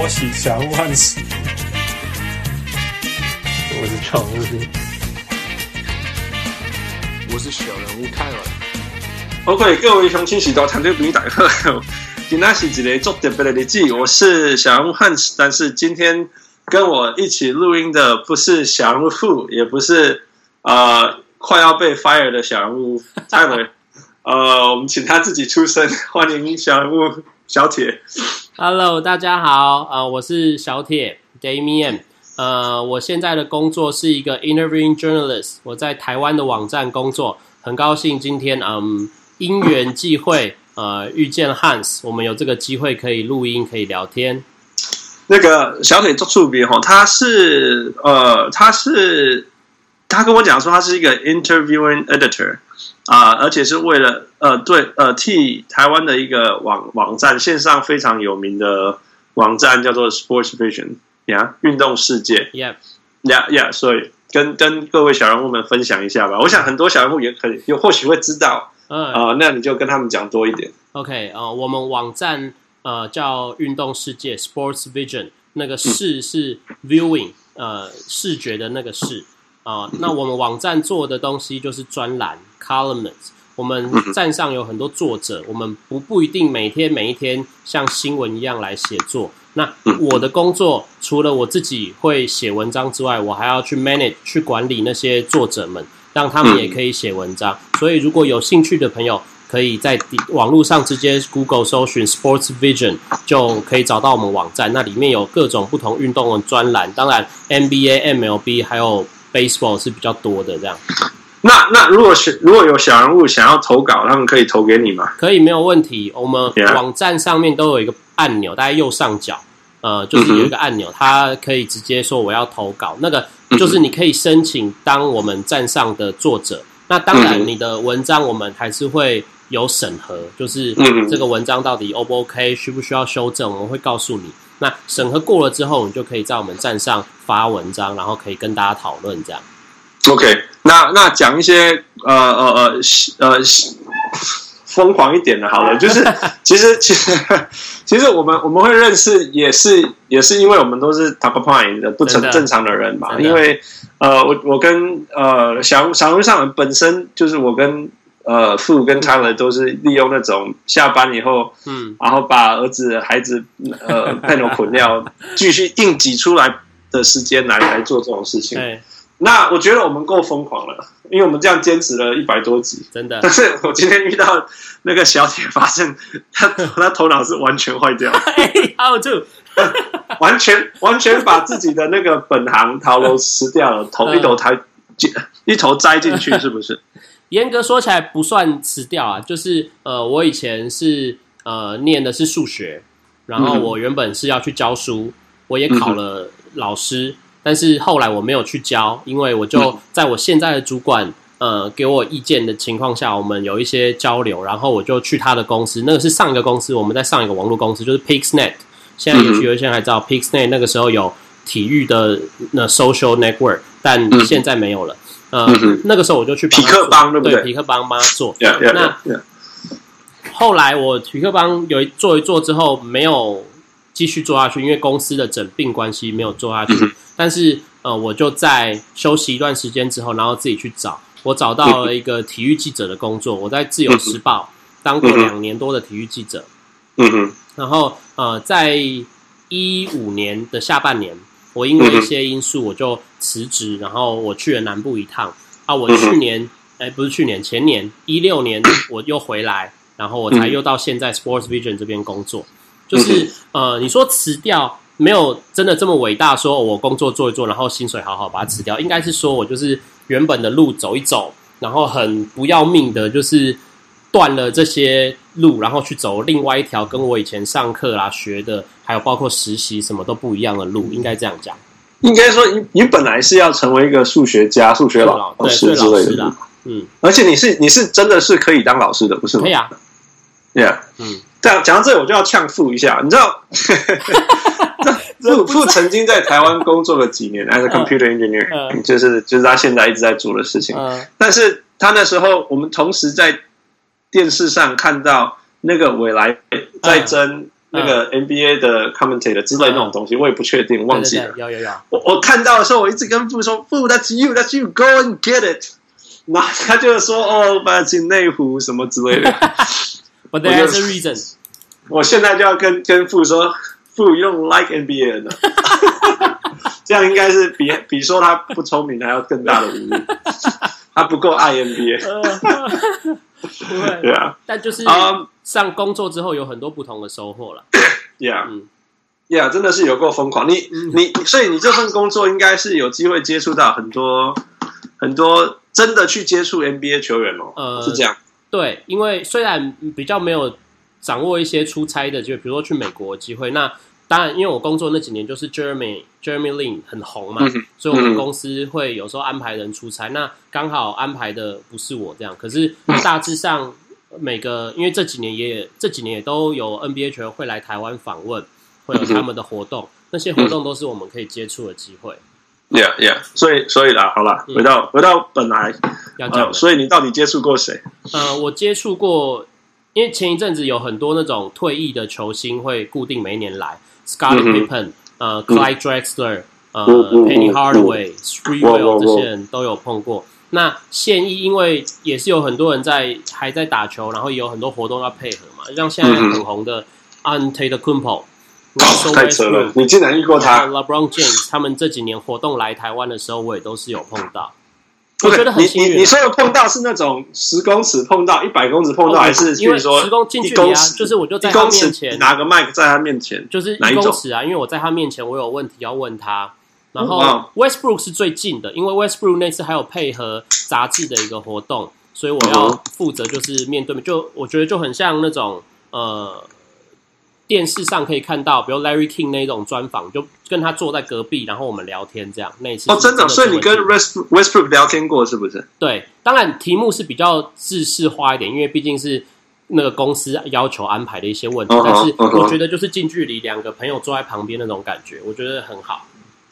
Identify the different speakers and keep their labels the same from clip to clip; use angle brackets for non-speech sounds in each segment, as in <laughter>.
Speaker 1: 我是小人物汉斯，
Speaker 2: 我是常务，
Speaker 3: 我是小人物泰文。
Speaker 4: OK，各位乡亲、喜到团队朋友大家好，今天是一个做特别的日子，我是小人物但是今天跟我一起录音的不是小人物富，也不是呃快要被 fire 的小人物。泰文，呃，我们请他自己出声，欢迎小人物小铁。
Speaker 2: Hello，大家好，呃，我是小铁 Damian，呃，我现在的工作是一个 interviewing journalist，我在台湾的网站工作，很高兴今天嗯因缘际会呃遇见 Hans，我们有这个机会可以录音可以聊天。
Speaker 4: 那个小铁做触笔哈，他是呃他是他跟我讲说他是一个 interviewing editor。啊、呃，而且是为了呃，对呃，替台湾的一个网网站线上非常有名的网站叫做 Sports Vision 呀，运动世界
Speaker 2: ，Yeah，
Speaker 4: 呀呀，所以跟跟各位小人物们分享一下吧。我想很多小人物也可以，有或许会知道，嗯啊、呃，那你就跟他们讲多一点。
Speaker 2: OK，呃，我们网站呃叫运动世界 Sports Vision，那个视是 viewing，呃，视觉的那个视。啊、呃，那我们网站做的东西就是专栏 columns。我们站上有很多作者，我们不不一定每天每一天像新闻一样来写作。那我的工作除了我自己会写文章之外，我还要去 manage 去管理那些作者们，让他们也可以写文章。所以如果有兴趣的朋友，可以在网络上直接 Google 搜寻 Sports Vision，就可以找到我们网站。那里面有各种不同运动的专栏，当然 NBA、MLB 还有。Baseball 是比较多的，这样。
Speaker 4: 那那如果是如果有小人物想要投稿，他们可以投给你吗？
Speaker 2: 可以，没有问题。我们网站上面都有一个按钮，大概右上角，呃，就是有一个按钮，它可以直接说我要投稿。那个就是你可以申请当我们站上的作者。那当然，你的文章我们还是会有审核，就是这个文章到底 O 不 OK，需不需要修正，我们会告诉你。那审核过了之后，你就可以在我们站上发文章，然后可以跟大家讨论这样。
Speaker 4: OK，那那讲一些呃呃呃呃疯狂一点的，好了，<laughs> 就是其实其实 <laughs> 其实我们我们会认识，也是也是因为我们都是 top mind 的不成正常的人嘛。因为呃，我我跟呃小小路上本身就是我跟。呃，父跟他们都是利用那种下班以后，嗯，然后把儿子、孩子，呃，配种捆掉，继续 <laughs> 硬挤出来的时间来来做这种事情。对，那我觉得我们够疯狂了，因为我们这样坚持了一百多集，
Speaker 2: 真的。
Speaker 4: 但是我今天遇到那个小铁，发现他他 <laughs> 头脑是完全坏掉
Speaker 2: to？<laughs>
Speaker 4: 完全完全把自己的那个本行头都吃掉了，头一头抬，一头栽进去，是不是？
Speaker 2: 严格说起来不算辞掉啊，就是呃，我以前是呃念的是数学，然后我原本是要去教书，我也考了老师，但是后来我没有去教，因为我就在我现在的主管呃给我意见的情况下，我们有一些交流，然后我就去他的公司，那个是上一个公司，我们在上一个网络公司就是 Pixnet，现在也许有些人还知道 Pixnet，那个时候有体育的那 social network，但现在没有了。呃、嗯，那个时候我就去匹克帮，对不对？对，匹克帮帮他做。
Speaker 4: Yeah, yeah,
Speaker 2: 那
Speaker 4: yeah.
Speaker 2: 后来我匹克帮有一做一做之后，没有继续做下去，因为公司的整并关系没有做下去。嗯、但是呃，我就在休息一段时间之后，然后自己去找，我找到了一个体育记者的工作。我在自由时报当过两年多的体育记者。
Speaker 4: 嗯哼。然
Speaker 2: 后呃，在一五年的下半年。我因为一些因素，我就辞职，然后我去了南部一趟。啊，我去年，哎，不是去年，前年一六年 <coughs> 我又回来，然后我才又到现在 Sports Vision 这边工作。就是呃，你说辞掉没有真的这么伟大，说我工作做一做，然后薪水好好把它辞掉，应该是说我就是原本的路走一走，然后很不要命的，就是断了这些路，然后去走另外一条跟我以前上课啦学的。还有包括实习什么都不一样的路，应该这样讲。
Speaker 4: 应该说，你你本来是要成为一个数学家、数学老师之类的。嗯，而且你是你是真的是可以当老师的，不是吗？
Speaker 2: 可以啊。
Speaker 4: Yeah，嗯，这样讲到这里，我就要呛父一下。你知道，<laughs> 父 <laughs> 父曾经在台湾工作了几年，as a <laughs> computer engineer，嗯，就是就是他现在一直在做的事情。嗯，但是他那时候，我们同时在电视上看到那个未来在争。那个 NBA 的 commentator 之类那种东西，我也不确定，忘记了。
Speaker 2: 有有有。
Speaker 4: 我我看到的时候，我一直跟父说：“父，That's you，That's you，Go and get it。”然后他就说：“哦，把进内湖什么之类的。<laughs> ”
Speaker 2: But there's a reason。
Speaker 4: 我现在就要跟跟父说：“父，You don't like NBA 呢？” <laughs> 这样应该是比比说他不聪明还要更大的侮辱。他不够爱 NBA。<laughs>
Speaker 2: 不会，
Speaker 4: 对啊。<laughs>
Speaker 2: 但就是上工作之后有很多不同的收获了。<coughs>
Speaker 4: Yeah，Yeah，真的是有够疯狂。你你所以你这份工作应该是有机会接触到很多很多真的去接触 NBA 球员哦。呃，是这样。
Speaker 2: 对，因为虽然比较没有掌握一些出差的，就比如说去美国的机会，那。当然，因为我工作那几年就是 Jeremy Jeremy Lin 很红嘛，嗯、所以我们公司会有时候安排人出差。嗯、那刚好安排的不是我这样，可是大致上每个，因为这几年也这几年也都有 NBA 球员会来台湾访问，会有他们的活动，嗯、那些活动都是我们可以接触的机会。
Speaker 4: Yeah, yeah，所以所以啦，好了，回到、嗯、回到本来
Speaker 2: 要讲、呃，
Speaker 4: 所以你到底接触过谁？
Speaker 2: 呃，我接触过，因为前一阵子有很多那种退役的球星会固定每一年来。Scottie Pippen、呃，Clyde Drexler、呃，Penny Hardaway、Sprewell 这些人都有碰过。那现役因为也是有很多人在还在打球，然后也有很多活动要配合嘛。像现在很红的 Antetokounmpo、Russell Westbrook，
Speaker 4: 你竟然遇过他
Speaker 2: ？LeBron James 他们这几年活动来台湾的时候，我也都是有碰到。
Speaker 4: 我觉得很幸运。你你说的碰到是那种十公尺碰到，一百公尺碰到，还是
Speaker 2: 因为说十公近距离啊？就是我就在他面前
Speaker 4: 拿个麦克在他面前，
Speaker 2: 就是一公尺啊。因为我在他面前，我有问题要问他。然后 Westbrook 是最近的，因为 Westbrook 那次还有配合杂志的一个活动，所以我要负责就是面对面。就我觉得就很像那种呃。电视上可以看到，比如 Larry King 那种专访，就跟他坐在隔壁，然后我们聊天这样。那一次
Speaker 4: 哦，真的，所以你跟 Westbrook 聊天过是不是？
Speaker 2: 对，当然题目是比较制式化一点，因为毕竟是那个公司要求安排的一些问题。Uh 但是我觉得就是近距离两个朋友坐在旁边那种感觉，我觉得很好。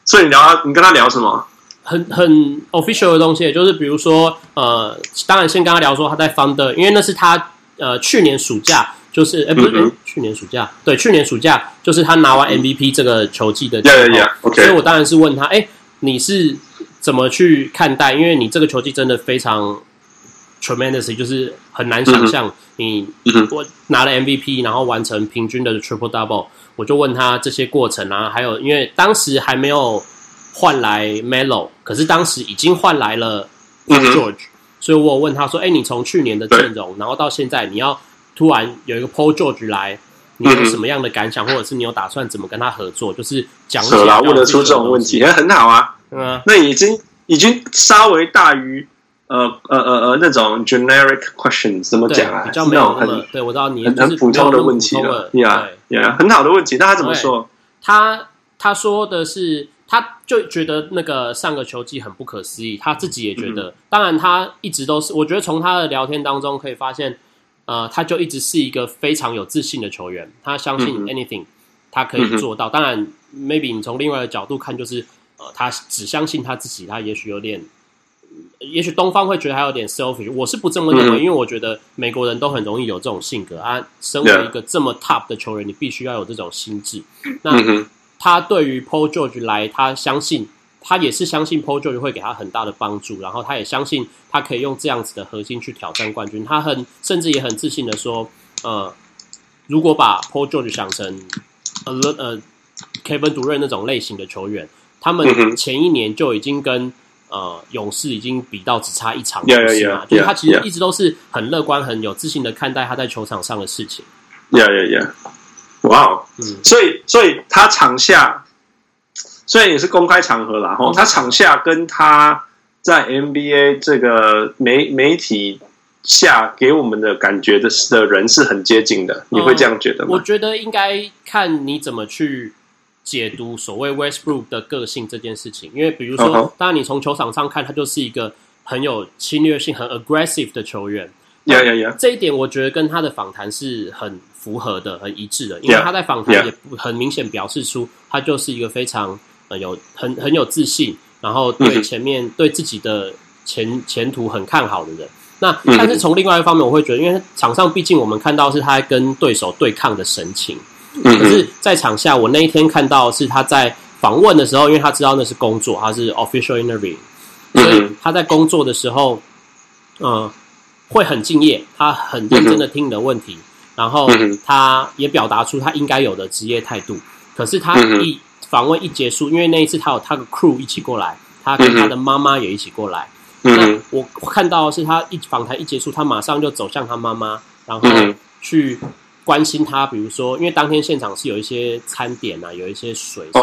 Speaker 4: 所以你聊，你跟他聊什么？
Speaker 2: 很很 official 的东西，就是比如说呃，当然先跟他聊说他在 Founder，因为那是他呃去年暑假。就是哎，欸、不是、欸，去年暑假，对，去年暑假就是他拿完 MVP 这个球季的时候，yeah, yeah, yeah, okay. 所以我当然是问他，哎、欸，你是怎么去看待？因为你这个球季真的非常 tremendous，就是很难想象你我拿了 MVP，然后完成平均的 triple double。我就问他这些过程啊，还有因为当时还没有换来 Melo，可是当时已经换来了 George，所以我问他说，哎、欸，你从去年的阵容，然后到现在你要。突然有一个 Paul George 来，你有什么样的感想，嗯、或者是你有打算怎么跟他合作？就是讲起来
Speaker 4: 问得出这种问题，也很好啊。嗯，那已经已经稍微大于呃呃呃呃那种 generic questions 怎么讲啊？
Speaker 2: 比较没有那么对，我知道你
Speaker 4: 很很普通的问题了，很好的问题。那他怎么说？
Speaker 2: 他他说的是，他就觉得那个上个球季很不可思议，他自己也觉得。嗯、当然，他一直都是，我觉得从他的聊天当中可以发现。呃，他就一直是一个非常有自信的球员，他相信 anything，他可以做到。当然，maybe 你从另外的角度看，就是呃，他只相信他自己，他也许有点，也许东方会觉得他有点 selfish，我是不这么认为，因为我觉得美国人都很容易有这种性格啊。身为一个这么 top 的球员，你必须要有这种心智。那他对于 Paul George 来，他相信。他也是相信 Paul George 会给他很大的帮助，然后他也相信他可以用这样子的核心去挑战冠军。他很甚至也很自信的说：“呃，如果把 Paul George 想成呃呃 Kevin Durant 那种类型的球员，他们前一年就已经跟呃勇士已经比到只差一场游戏嘛。就是他其实一直都是很乐观、很有自信的看待他在球场上的事情。
Speaker 4: Yeah, yeah, yeah. Wow. 嗯，所以所以他场下。虽然也是公开场合啦，吼，他场下跟他在 NBA 这个媒媒体下给我们的感觉的的人是很接近的，你会这样觉得吗？
Speaker 2: 我觉得应该看你怎么去解读所谓 Westbrook 的个性这件事情，因为比如说，当然你从球场上看，他就是一个很有侵略性、很 aggressive 的球员。
Speaker 4: 呀呀呀！
Speaker 2: 这一点我觉得跟他的访谈是很符合的、很一致的，因为他在访谈也很明显表示出他就是一个非常。呃，有很很有自信，然后对前面、嗯、对自己的前前途很看好的人。那但是从另外一方面，我会觉得，因为场上毕竟我们看到是他在跟对手对抗的神情，
Speaker 4: 嗯、
Speaker 2: 可是，在场下，我那一天看到是他在访问的时候，因为他知道那是工作，他是 official interview，所以他在工作的时候，呃，会很敬业，他很认真的听你的问题，然后他也表达出他应该有的职业态度。可是他一访问一结束，因为那一次他有他的 crew 一起过来，他跟他的妈妈也一起过来。那我看到是他一访谈一结束，他马上就走向他妈妈，然后去关心他。比如说，因为当天现场是有一些餐点啊，有一些水，他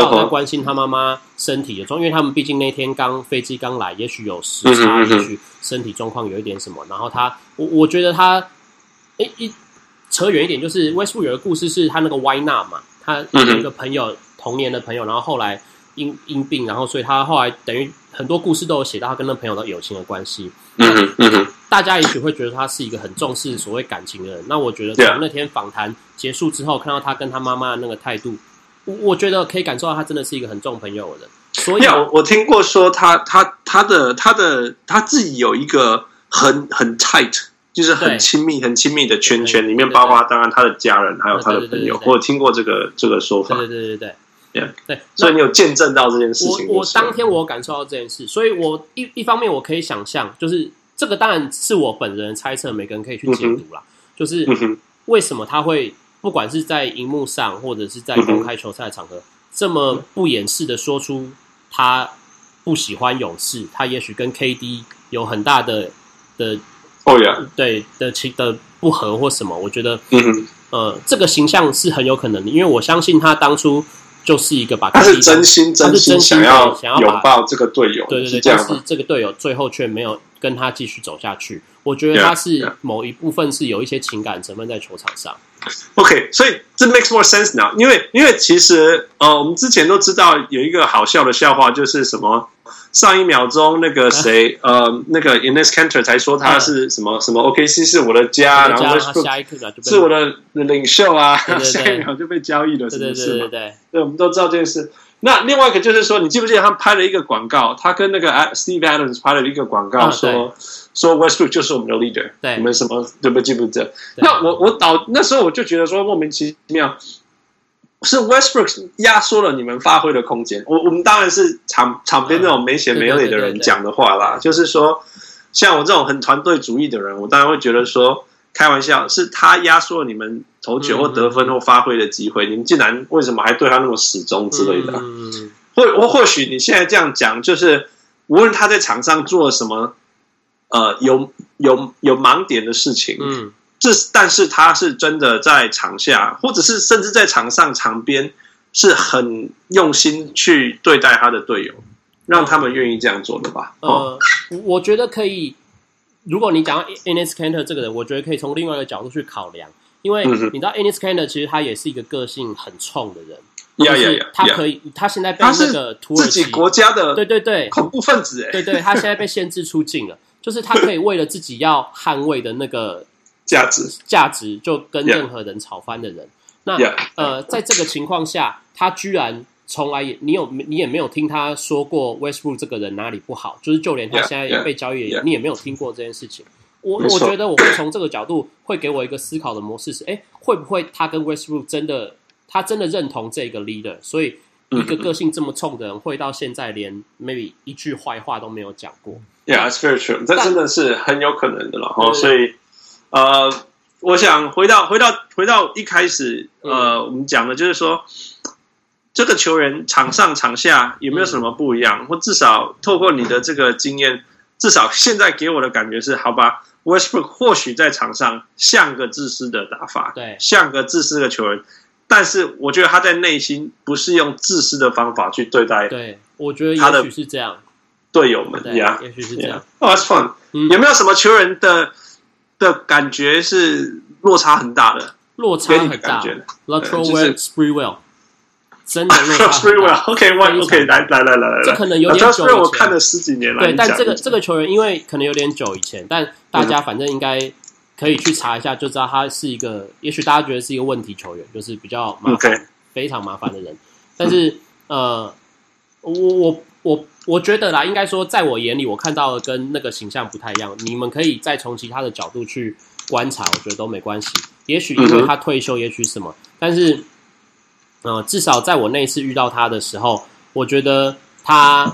Speaker 2: 有在关心他妈妈身体的状况。因为他们毕竟那天刚飞机刚来，也许有时差，也许身体状况有一点什么。然后他，我我觉得他，诶一扯远一点，就是 Westbrook 有个故事，是他那个 Why Not 嘛。他有一个朋友，童年的朋友，然后后来因因病，然后所以他后来等于很多故事都有写到他跟那朋友的友情的关系。
Speaker 4: 嗯嗯，
Speaker 2: 大家也许会觉得他是一个很重视所谓感情的人。那我觉得从那天访谈结束之后，看到他跟他妈妈的那个态度，我我觉得可以感受到他真的是一个很重朋友的人。所以，
Speaker 4: 我我听过说他他他的他的他自己有一个很很 tight。就是很亲密、很亲密的圈圈，里面包括当然他的家人，还有他的朋友。我听过这个这个说法。
Speaker 2: 对对对对
Speaker 4: 对，对。所以你有见证到这件事情。
Speaker 2: 我我当天我感受到这件事，所以我一一方面我可以想象，就是这个当然是我本人猜测，每个人可以去解读啦。就是为什么他会不管是在荧幕上，或者是在公开球赛的场合，这么不掩饰的说出他不喜欢勇士，他也许跟 KD 有很大的的。
Speaker 4: 哦、oh, yeah.
Speaker 2: 对的情的不合或什么，我觉得，呃，这个形象是很有可能的，因为我相信他当初就是一个把
Speaker 4: 他是真心真心想要
Speaker 2: 想要
Speaker 4: 拥抱这个队友，
Speaker 2: 对对对，但是这个队友最后却没有跟他继续走下去。我觉得他是某一部分是有一些情感成分在球场上。
Speaker 4: OK，所以这 makes more sense now，因为因为其实呃，我们之前都知道有一个好笑的笑话，就是什么。上一秒钟，那个谁，呃，那个 Ines Cantor 才说他是什么什么 OKC 是我的家，然后
Speaker 2: 下一刻
Speaker 4: 是我的领袖啊，<laughs> 下一秒就被交易了，是不是？
Speaker 2: 对对对，
Speaker 4: 对，我们都知道这件事。那另外一个就是说，你记不记得他拍了一个广告？他跟那个 Steve Adams 拍了一个广告，说说 Westbrook 就是我们的 leader，对，你们什么对不记不记得？那我我导那时候我就觉得说莫名其妙。是 Westbrook 压缩了你们发挥的空间。我我们当然是场场边那种没血没泪的人讲的话啦。就是说，像我这种很团队主义的人，我当然会觉得说，开玩笑，是他压缩了你们投球或得分或发挥的机会。你们竟然为什么还对他那么始终之类的？或或或许你现在这样讲，就是无论他在场上做了什么，呃，有有有盲点的事情，嗯。这但是他是真的在场下，或者是甚至在场上场边，是很用心去对待他的队友，让他们愿意这样做的吧？
Speaker 2: 呃，我觉得可以。如果你讲到 Enis Kanter 这个人，我觉得可以从另外一个角度去考量，因为你知道 Enis Kanter 其实他也是一个个性很冲的人，
Speaker 4: 呀呀呀，
Speaker 2: 他可以，他现在被那个土耳其
Speaker 4: 自己国家的
Speaker 2: 对对对
Speaker 4: 恐怖分子，
Speaker 2: 对对，他现在被限制出境了，就是他可以为了自己要捍卫的那个。
Speaker 4: 价值
Speaker 2: 价值就跟任何人吵翻的人.那.呃，在这个情况下，他居然从来也你有你也没有听他说过 Westbrook 这个人哪里不好，就是就连他现在也被交易.你也没有听过这件事情。我我觉得我会从这个角度会给我一个思考的模式是：哎，会不会他跟 Westbrook 真的他真的认同这个 leader？所以一个个性这么冲的人，会到现在连 maybe 一句坏话都没有讲过。
Speaker 4: Yeah, it's very true。这真的是很有可能的了哈。所以。呃，我想回到回到回到一开始，呃，我们讲的就是说，这个球员场上场下有没有什么不一样？或至少透过你的这个经验，至少现在给我的感觉是，好吧，Westbrook 或许在场上像个自私的打法，
Speaker 2: 对，
Speaker 4: 像个自私的球员，但是我觉得他在内心不是用自私的方法去对待，
Speaker 2: 对，我觉得他的是这样，
Speaker 4: 队友们呀，
Speaker 2: 也许是这样。
Speaker 4: Oh, that's fun。有没有什么球员的？的感觉是落差很大的，
Speaker 2: 落差很大。Latrell Sprewell 真的落差 <laughs>
Speaker 4: Sprewell，OK，OK，来来来来来，
Speaker 2: 这可能有点久
Speaker 4: 我看了十几年了。
Speaker 2: 对，但这个这个球员因为可能有点久以前，但大家反正应该可以去查一下，就知道他是一个，也许大家觉得是一个问题球员，就是比较麻烦，非常麻烦的人。但是呃，我我。我我觉得啦，应该说，在我眼里，我看到的跟那个形象不太一样。你们可以再从其他的角度去观察，我觉得都没关系。也许因为他退休，也许什么，但是，呃，至少在我那一次遇到他的时候，我觉得他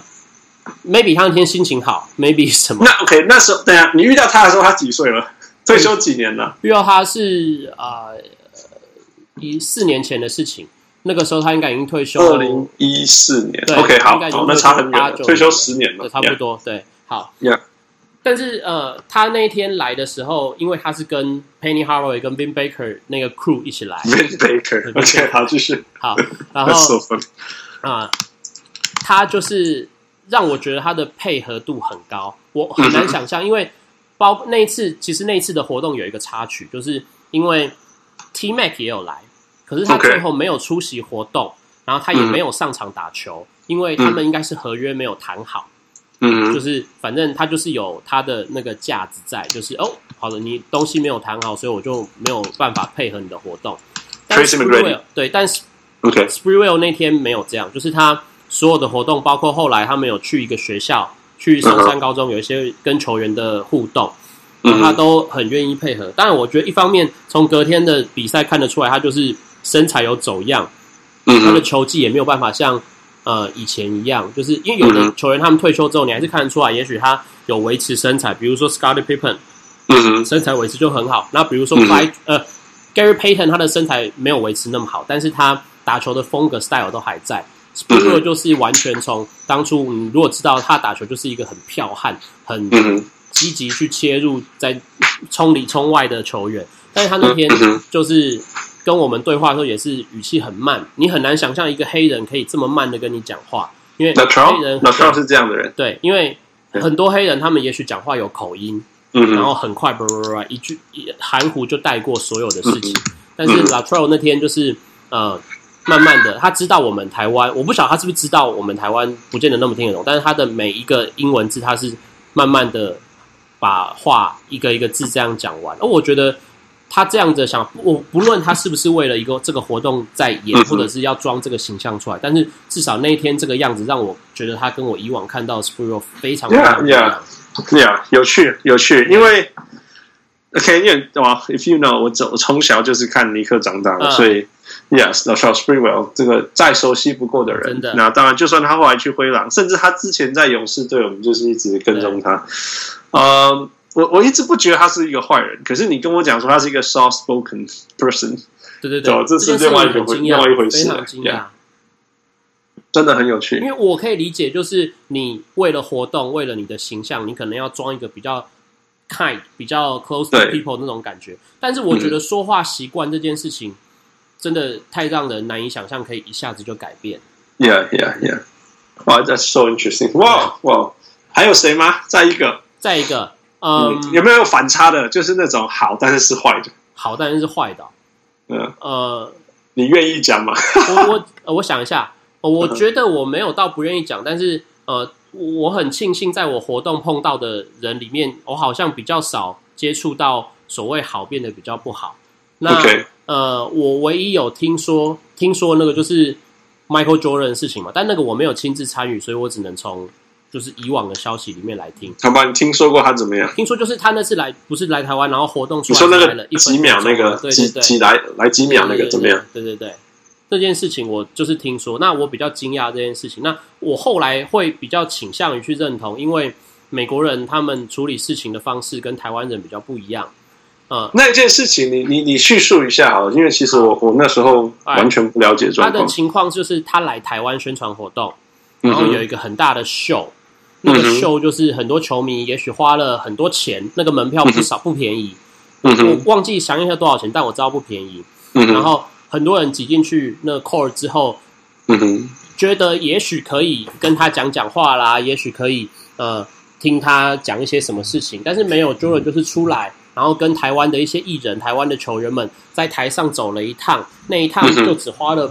Speaker 2: maybe 他那天心情好，maybe 什么？
Speaker 4: 那 OK，那时候等下你遇到他的时候，他几岁了？退休几年了？
Speaker 2: 遇到他是啊，一、呃、四年前的事情。那个时候他应该已经退休了。
Speaker 4: 二零一四年，OK，好，那差很远，退休十年了，
Speaker 2: 差不多。对，好。
Speaker 4: Yeah.
Speaker 2: 但是呃，他那一天来的时候，因为他是跟 Penny Hardaway 跟 Vin Baker 那个 crew 一起来。
Speaker 4: Vin Baker，OK，好，继续。
Speaker 2: 好，<laughs> 然后啊、呃，他就是让我觉得他的配合度很高，我很难想象，因为包那一次，其实那一次的活动有一个插曲，就是因为 T Mac 也有来。可是他最后没有出席活动.然后他也没有上场打球，嗯、因为他们应该是合约没有谈好。嗯，就是反正他就是有他的那个架子在，就是哦，好的，你东西没有谈好，所以我就没有办法配合你的活动。但是 Sprewell 对，但是
Speaker 4: OK
Speaker 2: Sprewell 那天没有这样，就是他所有的活动，包括后来他们有去一个学校，去上山高中有一些跟球员的互动，嗯、他都很愿意配合。当然，我觉得一方面从隔天的比赛看得出来，他就是。身材有走样，他的球技也没有办法像呃以前一样，就是因为有的球员他们退休之后，你还是看得出来，也许他有维持身材，比如说 Scottie Pippen，身材维持就很好。那比如说 Clyde 呃 Gary Payton，他的身材没有维持那么好，但是他打球的风格 style 都还在。Sprewell 就是完全从当初你如果知道他打球就是一个很剽悍、很积极去切入在冲里冲外的球员，但是他那天就是。跟我们对话的时候也是语气很慢，你很难想象一个黑人可以这么慢的跟你讲话，因为黑人
Speaker 4: Latrell 是这样的人，
Speaker 2: 对，因为很多黑人他们也许讲话有口音，嗯，然后很快，一句含糊就带过所有的事情。但是 Latrell 那天就是呃，慢慢的，他知道我们台湾，我不晓得他是不是知道我们台湾不见得那么听得懂，但是他的每一个英文字，他是慢慢的把话一个一个字这样讲完，而我觉得。他这样子想，我不论他是不是为了一个这个活动在演，或者是要装这个形象出来，但是至少那一天这个样子让我觉得他跟我以往看到 Sprewell 非常不一样。
Speaker 4: Yeah, yeah, yeah，有趣，有趣。因为，OK，因为哇，If you know，我从我从小就是看尼克长大的，uh, 所以，Yes，Latrell Sprewell 这个再熟悉不过的人。那当然，就算他后来去灰狼，甚至他之前在勇士队，我们就是一直跟踪他。呃。我我一直不觉得他是一个坏人，可是你跟我讲说他是一个 soft spoken person，<laughs>
Speaker 2: 对对对，
Speaker 4: 这是另外一个另外一回事，非常惊讶真的很有趣。
Speaker 2: 因为我可以理解，就是你为了活动，为了你的形象，你可能要装一个比较 kind、比较 close to people 那种感觉。但是我觉得说话习惯这件事情，真的太让人难以想象，可以一下子就改变。
Speaker 4: Yeah, yeah, yeah. Wow, that's so interesting. Wow, wow. 还有谁吗？再一个，
Speaker 2: 再一个。
Speaker 4: 嗯，有没有反差的？就是那种好，但是是坏的。
Speaker 2: 好，但是是坏的。
Speaker 4: 嗯，
Speaker 2: 呃，
Speaker 4: 你愿意讲吗？
Speaker 2: 我我我想一下，我觉得我没有到不愿意讲，但是呃，我很庆幸在我活动碰到的人里面，我好像比较少接触到所谓好变得比较不好。那
Speaker 4: Okay.
Speaker 2: 呃，我唯一有听说听说那个就是 Michael Jordan 的事情嘛，但那个我没有亲自参与，所以我只能从。就是以往的消息里面来听，
Speaker 4: 好吧？你听说过他怎么样？
Speaker 2: 听说就是他那次来，不是来台湾，然后活动出来，
Speaker 4: 你说那个几秒那个，对对对，几来来几秒那个怎么样？
Speaker 2: 对对对，这件事情我就是听说，那我比较惊讶这件事情。那我后来会比较倾向于去认同，因为美国人他们处理事情的方式跟台湾人比较不一样。呃，
Speaker 4: 那件事情你你你叙述一下好了，因为其实我我那时候完全不了解状况。他
Speaker 2: 的情况就是他来台湾宣传活动，然后有一个很大的秀。那个秀就是很多球迷，也许花了很多钱，那个门票不少，不便宜。我忘记详细多少钱，但我知道不便宜。然后很多人挤进去那个 court 之后，嗯觉得也许可以跟他讲讲话啦，也许可以呃听他讲一些什么事情，但是没有 Jordan 就是出来，然后跟台湾的一些艺人、台湾的球员们在台上走了一趟，那一趟就只花了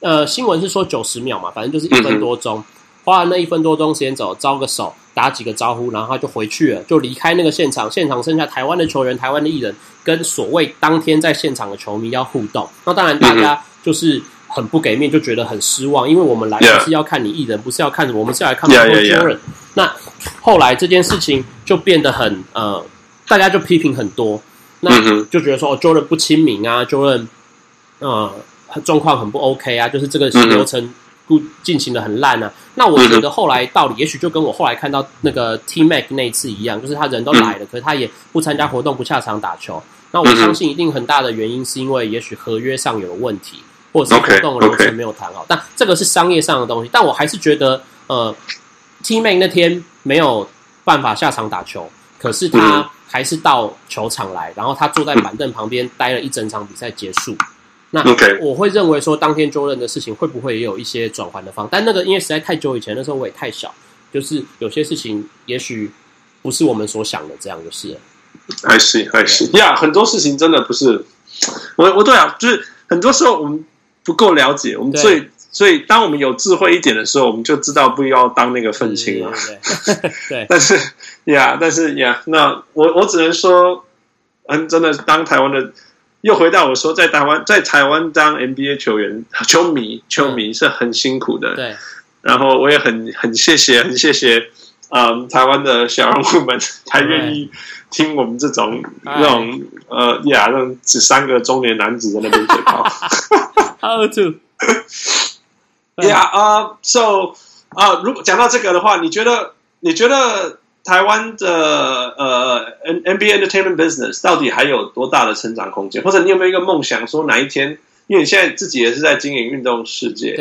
Speaker 2: 呃新闻是说九十秒嘛，反正就是一分多钟。花了那一分多钟时间走，招个手，打几个招呼，然后他就回去了，就离开那个现场。现场剩下台湾的球员、台湾的艺人，跟所谓当天在现场的球迷要互动。那当然，大家就是很不给面，就觉得很失望，因为我们来不是要看你艺人，不是要看我们是要来看 Michael Jordan。那后来这件事情就变得很呃，大家就批评很多。那就觉得说哦，Jordan 不亲民啊，Jordan 呃状况很不 OK 啊，就是这个流程不进行的很烂啊。那我觉得后来道理也许就跟我后来看到那个 T Mac 那一次一样，就是他人都来了，可是他也不参加活动，不下场打球。那我相信一定很大的原因是因为也许合约上有问题，或者是活动流程没有谈好。但这个是商业上的东西，但我还是觉得呃，T Mac 那天没有办法下场打球，可是他。还是到球场来，然后他坐在板凳旁边待了一整场比赛结束。那我会认为说，当天 Jordan 的事情会不会也有一些转圜的方？但那个因为实在太久以前，那时候我也太小，就是有些事情也许不是我们所想的这样，就是。
Speaker 4: 还是还是呀，很多事情真的不是我我对啊，就是很多时候我们不够了解，我们最。所以，当我们有智慧一点的时候，我们就知道不要当那个愤青了。对，<laughs> 但是呀，但是呀，那我我只能说，嗯，真的当台湾的，又回到我说，在台湾，在台湾当 NBA 球员、球迷、球迷是很辛苦的。对。然后我也很很谢谢，很谢谢，嗯，台湾的小人物们还愿意听我们这种那种呃呀，那种只三个中年男子在那边嘴炮。<laughs>
Speaker 2: How
Speaker 4: to？Yeah，啊、<laughs> uh,，so 啊、uh,，如果讲到这个的话，你觉得你觉得台湾的呃 N NBA entertainment business 到底还有多大的成长空间？或者你有没有一个梦想，说哪一天，因为你现在自己也是在经营运动世界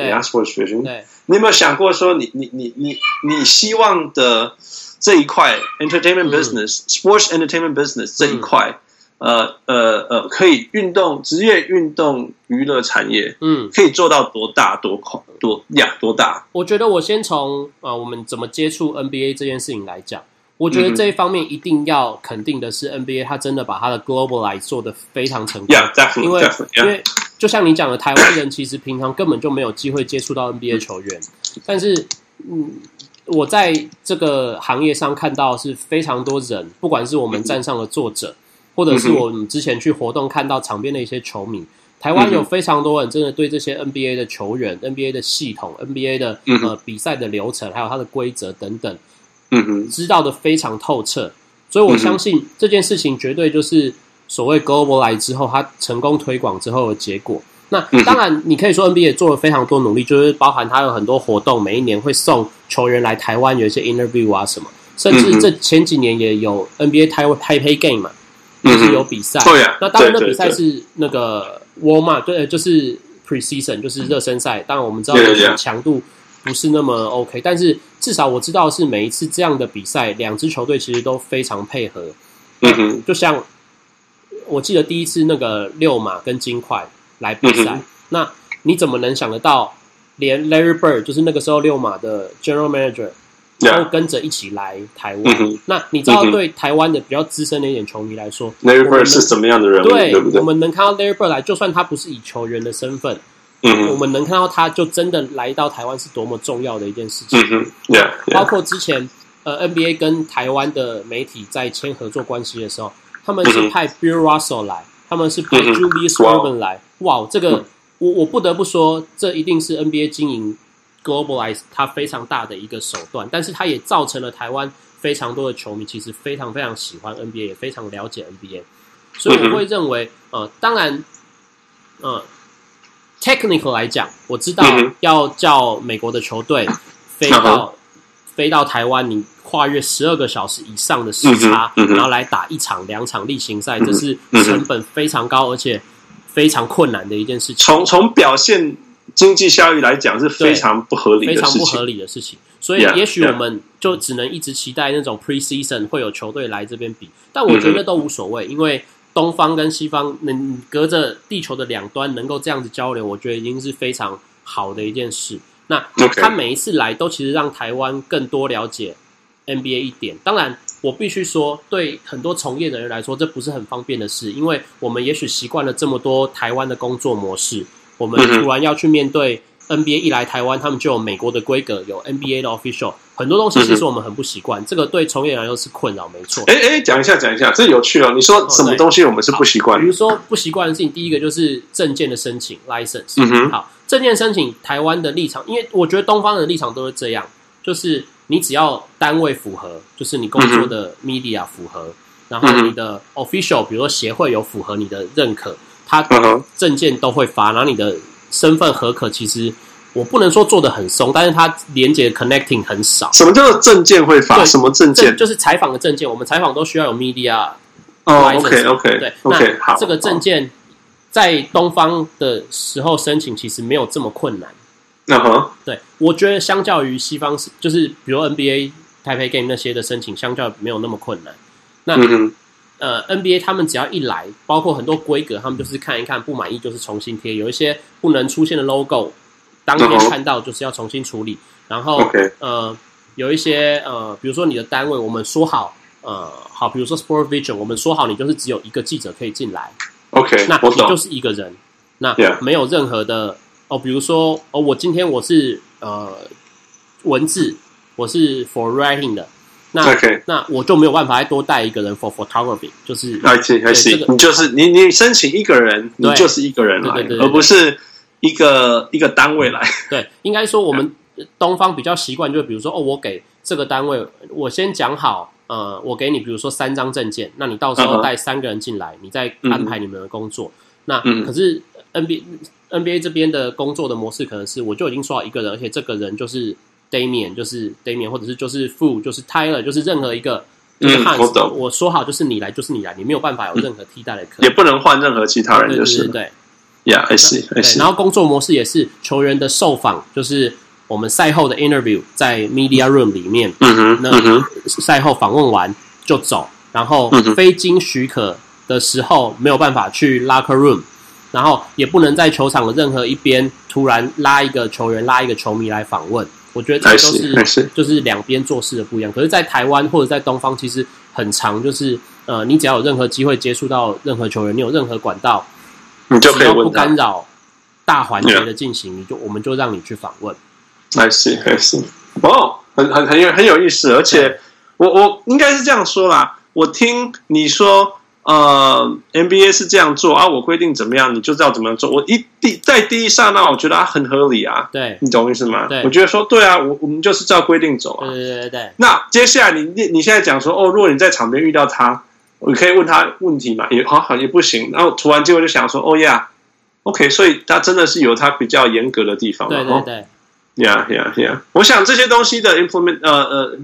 Speaker 4: 你有没有想过说你，你你你你你希望的这一块 entertainment business，sports、嗯、entertainment business 这一块？嗯呃呃呃，可以运动职业运动娱乐产业，嗯，可以做到多大多快多呀多大？
Speaker 2: 我觉得我先从呃我们怎么接触 NBA 这件事情来讲，我觉得这一方面一定要肯定的是 NBA，它真的把它的 globalize 做得非常成功。
Speaker 4: Yeah, definitely,
Speaker 2: 因
Speaker 4: 为.
Speaker 2: 因为就像你讲的，台湾人其实平常根本就没有机会接触到 NBA 球员，嗯、但是嗯，我在这个行业上看到是非常多人，不管是我们站上的作者。嗯或者是我们之前去活动看到场边的一些球迷，台湾有非常多人真的对这些 NBA 的球员、NBA 的系统、NBA 的呃比赛的流程，还有它的规则等等，知道的非常透彻。所以我相信这件事情绝对就是所谓 globalize 之后，它成功推广之后的结果。那当然，你可以说 NBA 也做了非常多努力，就是包含它有很多活动，每一年会送球员来台湾有一些 interview 啊什么，甚至这前几年也有 NBA Taipei Game 嘛。就是有比赛，嗯、对啊，那当然，那比赛是那个 warm up，对，就是 preseason，就是热身赛。当然，我们知道强度不是那么 OK，但是至少我知道是每一次这样的比赛，两支球队其实都非常配合。嗯哼，就像我记得第一次那个六马跟金块来比赛，嗯、那你怎么能想得到，连 Larry Bird 就是那个时候六马的 General Manager。然后跟着一起来台湾。嗯、那你知道，对台湾的比较资深的一点球迷来说，Larry Bird
Speaker 4: 是什么样的人？
Speaker 2: 对，对对我们能看到 Larry Bird 来，就算他不是以球员的身份，嗯，我们能看到他就真的来到台湾是多么重要的一件事情。嗯
Speaker 4: yeah, yeah.
Speaker 2: 包括之前呃 NBA 跟台湾的媒体在签合作关系的时候，他们是派 Bill Russell 来，他们是派 Julius Erving 来。哇，这个我我不得不说，这一定是 NBA 经营。Globalize 它非常大的一个手段，但是它也造成了台湾非常多的球迷其实非常非常喜欢 NBA，也非常了解 NBA，所以我会认为，呃，当然，呃，technical 来讲，我知道要叫美国的球队飞到飞到台湾，你跨越十二个小时以上的时差，然后来打一场两场例行赛，这是成本非常高而且非常困难的一件事情。
Speaker 4: 从从表现。经济效益来讲是非常不合理的，
Speaker 2: 非常不合理的事情。所以，也许我们就只能一直期待那种 preseason 会有球队来这边比。但我觉得都无所谓，因为东方跟西方能隔着地球的两端能够这样子交流，我觉得已经是非常好的一件事。那他每一次来，都其实让台湾更多了解 NBA 一点。当然，我必须说，对很多从业的人来说，这不是很方便的事，因为我们也许习惯了这么多台湾的工作模式。我们突然要去面对 NBA 一来台湾，他们就有美国的规格，有 NBA 的 official，很多东西其实我们很不习惯。这个对从业人来说是困扰，没错。
Speaker 4: 哎哎，讲一下，讲一下，这有趣哦。你说什么东西我们是不习惯？
Speaker 2: 比如说不习惯的事情，第一个就是证件的申请 license。嗯哼。好，证件申请，台湾的立场，因为我觉得东方的立场都是这样，就是你只要单位符合，就是你工作的 media 符合，然后你的 official，比如说协会有符合你的认可，他证件都会发，然后你的身份核可，其实我不能说做的很松，但是它连接 connecting 很少。
Speaker 4: 什么叫做证件会发？对什么证件？
Speaker 2: 就是采访的证件，我们采访都需要有 media。
Speaker 4: 哦，OK OK，
Speaker 2: 对
Speaker 4: ，OK，好。
Speaker 2: 这个证件在东方的时候申请，其实没有这么困难。
Speaker 4: 嗯哼，
Speaker 2: 对，我觉得相较于西方，就是比如 NBA、台北 Game 那些的申请，相较没有那么困难。那、嗯、哼呃，NBA 他们只要一来，包括很多规格，他们就是看一看，不满意就是重新贴。有一些不能出现的 logo，当天看到就是要重新处理。然后
Speaker 4: Okay.
Speaker 2: 呃，有一些呃，比如说你的单位，我们说好呃，好，比如说 Sport Vision，我们说好你就是只有一个记者可以进来。
Speaker 4: OK，
Speaker 2: 那你就是一个人，那没有任何的。哦，比如说，哦，我今天我是呃文字，我是 for writing 的，那
Speaker 4: Okay.
Speaker 2: 那我就没有办法再多带一个人 for photography，就是
Speaker 4: 你就是你你申请一个人，你就是一个人来，而不是一个一个单位来。
Speaker 2: 对，应该说我们东方比较习惯，就比如说，哦，我给这个单位，我先讲好，呃，我给你，比如说三张证件，那你到时候带三个人进来，uh. 你再安排你们的工作。嗯、那、嗯、可是 NBA。NBA 这边的工作的模式可能是，我就已经说好一个人，而且这个人就是 Damian，就是 Damian，或者是就是 Fu，就是 Tyler，就是任何一个就是 Hans，、嗯、我说好就是你来就是你来，你没有办法有任何替代的可能，
Speaker 4: 也不能换任何其他人，就是
Speaker 2: 对。
Speaker 4: Yeah，I see，I see。
Speaker 2: 然后工作模式也是球员的受访，就是我们赛后的 interview 在 media room 里面，
Speaker 4: 嗯哼，
Speaker 2: 那赛后访问完就走，然后非经许可的时候没有办法去 locker room。然后也不能在球场的任何一边突然拉一个球员、拉一个球迷来访问。我觉得这都是就是两边做事的不一样。可是，在台湾或者在东方，其实很长，就是呃，你只要有任何机会接触到任何球员，你有任何管道，
Speaker 4: 你就可以，
Speaker 2: 不干扰大环节的进行，你就我们就让你去访问。
Speaker 4: I see, I see。哦，很很很有很有意思，而且我我应该是这样说啦。我听你说。呃，NBA 是这样做啊，我规定怎么样，你就知道怎么样做。我一第在第一刹那，我觉得啊很合理啊。
Speaker 2: 对，
Speaker 4: 你懂我意思吗？
Speaker 2: 对，
Speaker 4: 我觉得说对啊，我我们就是照规定走啊。
Speaker 2: 对对对对。
Speaker 4: 那接下来你你你现在讲说哦，如果你在场边遇到他，你可以问他问题嘛？也好好也不行。然后突然间我就想说，哦呀，OK，所以他真的是有他比较严格的地方。
Speaker 2: 对对对。
Speaker 4: Yeah, yeah, yeah. 我想这些东西的 implement，呃呃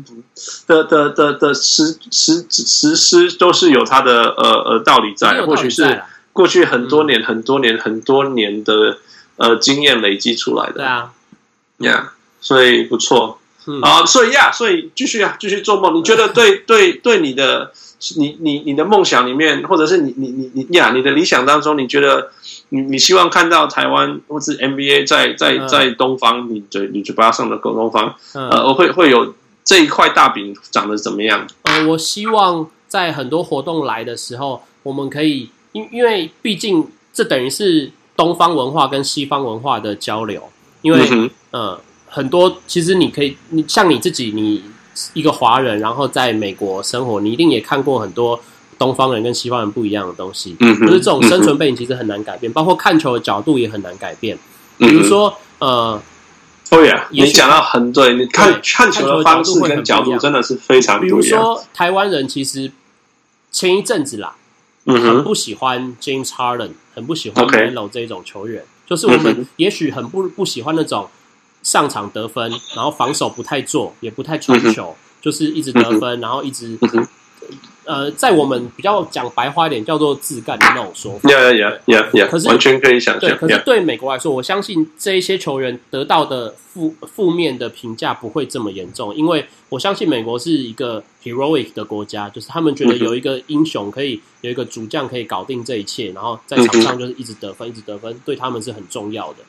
Speaker 4: 的的的的实实实施都是有它的呃呃道理在，或许是过去很多年、嗯、很多年很多年的呃经验累积出来的。
Speaker 2: 对啊
Speaker 4: ，Yeah，所以不错。
Speaker 2: 嗯、
Speaker 4: 啊，所以呀，所以继续啊，继续做梦。你觉得 <laughs> 对对对你的你你你的梦想里面，或者是你你你你呀，你的理想当中，你觉得？你你希望看到台湾或是 NBA 在在在东方，你嘴你嘴巴上的狗东方，呃，会会有这一块大饼长得怎么样？
Speaker 2: 呃，我希望在很多活动来的时候，我们可以，因因为毕竟这等于是东方文化跟西方文化的交流，因为、嗯、呃很多其实你可以，你像你自己，你一个华人，然后在美国生活，你一定也看过很多。东方人跟西方人不一样的东西，嗯哼，就是这种生存背景其实很难改变，包括看球的角度也很难改变。比如说，呃，
Speaker 4: 对呀，你讲到很对，你看对看球的方式跟角度真的是非常不一样。
Speaker 2: 比如说，台湾人其实前一阵子啦，嗯哼，很不喜欢 James Harden，很不喜欢 Melo 这一种球员就是我们也许很不不喜欢那种上场得分，然后防守不太做，也不太传球，嗯、就是一直得分，嗯、然后一直。嗯呃，在我们比较讲白话一点，叫做自干的那种说法。
Speaker 4: Yeah, yeah, yeah, yeah.
Speaker 2: 可是
Speaker 4: 完全可以想象。
Speaker 2: 对，可是对美国来说，我相信这一些球员得到的负负面的评价不会这么严重，因为我相信美国是一个 heroic 的国家，就是他们觉得有一个英雄可以有一个主将可以搞定这一切，然后在场上就是一直得分，一直得分，对他们是很重要的。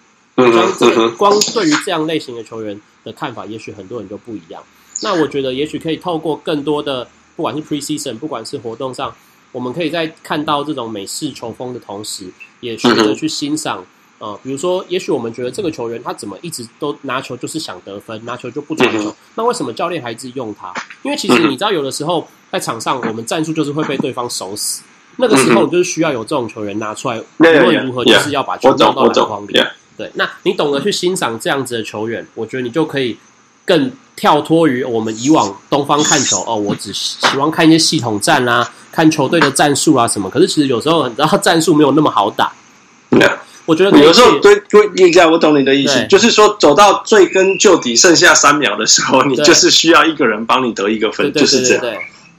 Speaker 2: 我相信这光对于这样类型的球员的看法，也许很多人就不一样。那我觉得，也许可以透过更多的。不管是 preseason，不管是活动上，我们可以在看到这种美式球风的同时，也学着去欣赏。呃，比如说，也许我们觉得这个球员他怎么一直都拿球就是想得分，拿球就不传球，那为什么教练还是用他？因为其实你知道，有的时候在场上，我们战术就是会被对方守死。那个时候，你就是需要有这种球员拿出来，无论如何就是要把球撞到篮筐里。对，那你懂得去欣赏这样子的球员，我觉得你就可以。更跳脱于我们以往东方看球哦，我只喜欢看一些系统战啊，看球队的战术啊什么。可是其实有时候，你知道战术没有那么好打。我觉得
Speaker 4: 有时候对对，应该我懂你的意思，就是说走到最根究底，剩下三秒的时候，你就是需要一个人帮你得一个分，就是这样。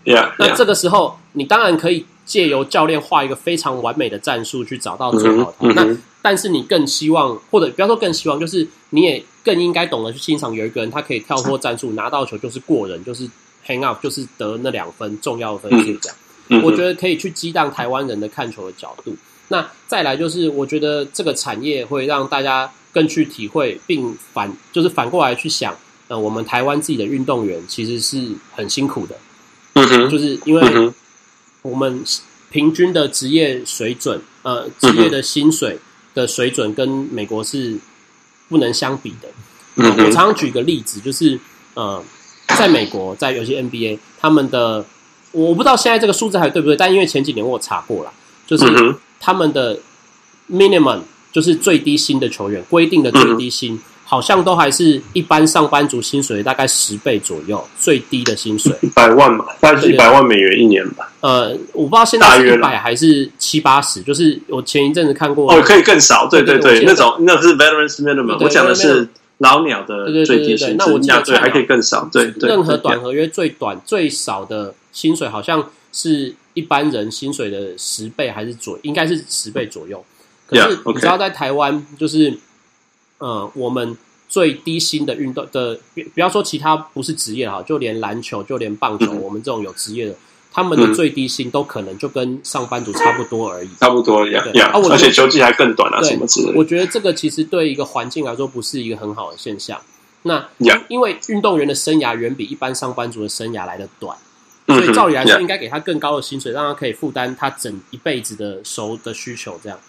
Speaker 4: 对，
Speaker 2: 那这个时候你当然可以借由教练画一个非常完美的战术去找到最好的。嗯、那但是你更希望，或者不要说更希望，就是你也。更应该懂得去欣赏有一个人，他可以跳脱战术，拿到球就是过人，就是 hang up，就是得那两分重要的分数。这样，嗯、我觉得可以去激荡台湾人的看球的角度。那再来就是，我觉得这个产业会让大家更去体会，并反就是反过来去想，呃，我们台湾自己的运动员其实是很辛苦的。嗯哼，就是因为我们平均的职业水准，呃，职业的薪水的水准跟美国是。不能相比的。嗯，我常常举个例子，就是呃，在美国，在有些 NBA，他们的我不知道现在这个数字还对不对，但因为前几年我查过了，就是他们的 minimum 就是最低薪的球员规定的最低薪。好像都还是一般上班族薪水大概十倍左右，最低的薪水
Speaker 4: 一百万嘛，大概是一百万美元一年吧。
Speaker 2: 呃，我不知道现在是一百还是七八十，就是我前一阵子看过
Speaker 4: 哦，可以更少，对对对，那种那是 veterans minimum，我讲的是老鸟的最低薪资，
Speaker 2: 那我讲
Speaker 4: 对还可以更少，对对。
Speaker 2: 任何短合约最短最少的薪水，好像是一般人薪水的十倍还是左，应该是十倍左右。可是你知道在台湾就是。呃，我们最低薪的运动的，不要说其他不是职业哈，就连篮球，就连棒球，嗯、我们这种有职业的，他们的最低薪都可能就跟上班族差不多而已，
Speaker 4: 差不多呀呀，而且球季还更短啊，什么之类的。
Speaker 2: 我觉得这个其实对一个环境来说不是一个很好的现象。那因为运动员的生涯远比一般上班族的生涯来的短，所以照理来说应该给他更高的薪水，让他可以负担他整一辈子的收的需求，这样。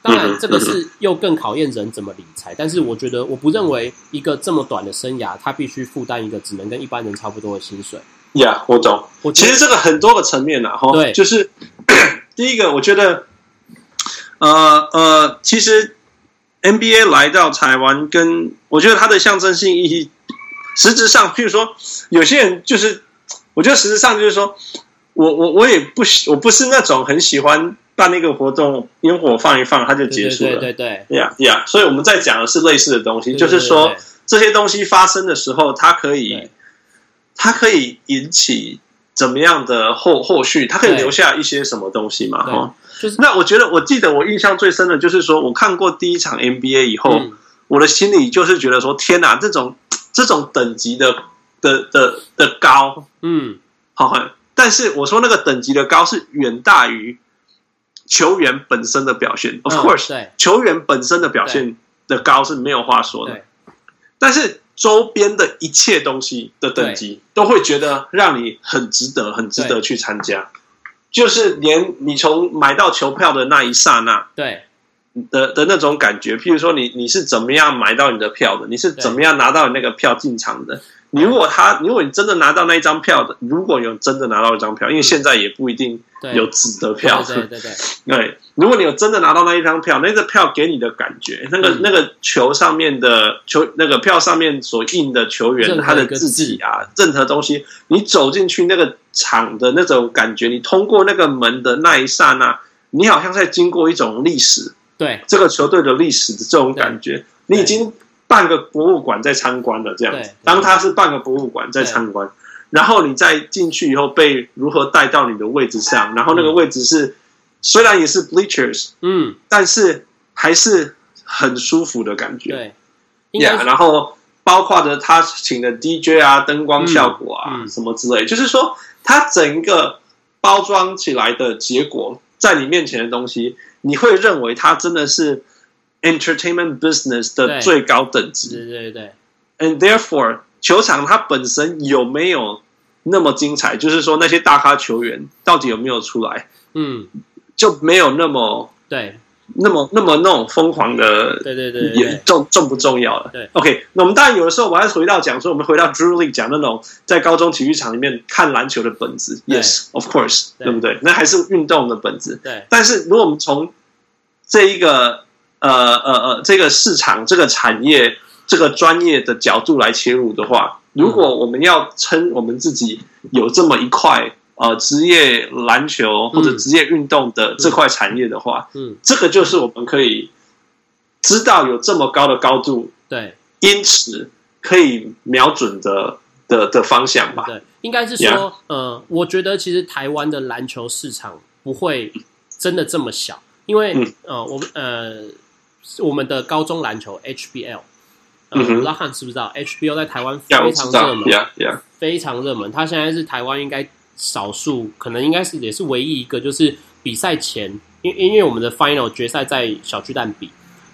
Speaker 2: 当然，这个是又更考验人怎么理财。但是，我觉得我不认为一个这么短的生涯，他必须负担一个只能跟一般人差不多的薪水。
Speaker 4: 呀，我懂。我其实这个很多个层面呢，哈，对，就是 <coughs> 第一个，我觉得，呃呃，其实 NBA 来到台湾，跟我觉得它的象征性意义，实质上，譬如说，有些人就是，我觉得实质上就是说，我我我也不喜，我不是那种很喜欢。办那个活动，烟火放一放，它就结束了。
Speaker 2: 对对对
Speaker 4: 呀呀，所以我们在讲的是类似的东西，就是说这些东西发生的时候，它可以，它可以引起怎么样的后后续？它可以留下一些什么东西嘛？哈，就是那我觉得，我记得我印象最深的就是说，我看过第一场 NBA 以后，我的心里就是觉得说，天哪，这种这种等级的的的的高，嗯，好，但是我说那个等级的高是远大于。球员本身的表现，of course，对，球员本身的表现的高是没有话说的，但是周边的一切东西的等级都会觉得让你很值得，很值得去参加，就是连你从买到球票的那一刹那，对。的的那种感觉，譬如说你你是怎么样买到你的票的，你是怎么样拿到你那个票进场的。你如果他，如果你真的拿到那一张票的，如果有真的拿到一张票，因为现在也不一定有纸的票，对对对，对，<laughs> 对。如果你有真的拿到那一张票，那个票给你的感觉，那个那个球上面的球，那个票上面所印的球员他的字迹啊，任何东西，你走进去那个场的那种感觉，你通过那个门的那一刹那，你好像在经过一种历史，对。这个球队的历史的这种感觉，你已经。半个博物馆在参观的这样子，当它是半个博物馆在参观，然后你再进去以后被如何带到你的位置上，然后那个位置是虽然也是 bleachers，嗯，但是还是很舒服的感觉，对，呀，然后包括着他请的 DJ 啊、灯光效果啊什么之类，就是说他整个包装起来的结果，在你面前的东西，你会认为它真的是。Entertainment business 的最高等级，对对对，and therefore 球场它本身有没有那么精彩？就是说那些大咖球员到底有没有出来？嗯，就没有那么对，那么那么那种疯狂的，对对对，也重重不重要了？对，OK，那我们当然有的时候我还是回到讲说，我们回到 Drew League 讲那种在高中体育场里面看篮球的本质，Yes，of course，对不对？那还是运动的本质。对，但是如果我们从这一个呃呃呃，这个市场、这个产业、这个专业的角度来切入的话，如果我们要称我们自己有这么一块呃职业篮球或者职业运动的这块产业的话，
Speaker 2: 嗯，
Speaker 4: 这个就是我们可以知道有这么高的高度，
Speaker 2: 对，
Speaker 4: 因此可以瞄准的的的方向吧。
Speaker 2: 对，应该是说，呃，我觉得其实台湾的篮球市场不会真的这么小，因为呃，我们呃，我们的高中篮球 HBL。嗯，不知道汉知不知道 HBL 在台湾非常热门
Speaker 4: ，yeah, yeah.
Speaker 2: 非常热门。他现在是台湾应该少数，可能应该是也是唯一一个，就是比赛前，因因为我们的 Final 决赛在小巨蛋比，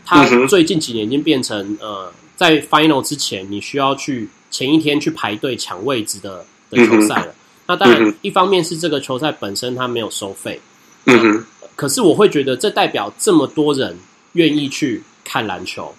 Speaker 2: 他最近几年已经变成呃，在 Final 之前，你需要去前一天去排队抢位置的的球赛了。那当然，一方面是这个球赛本身它没有收费，嗯哼，可是我会觉得这代表这么多人愿意去看篮球，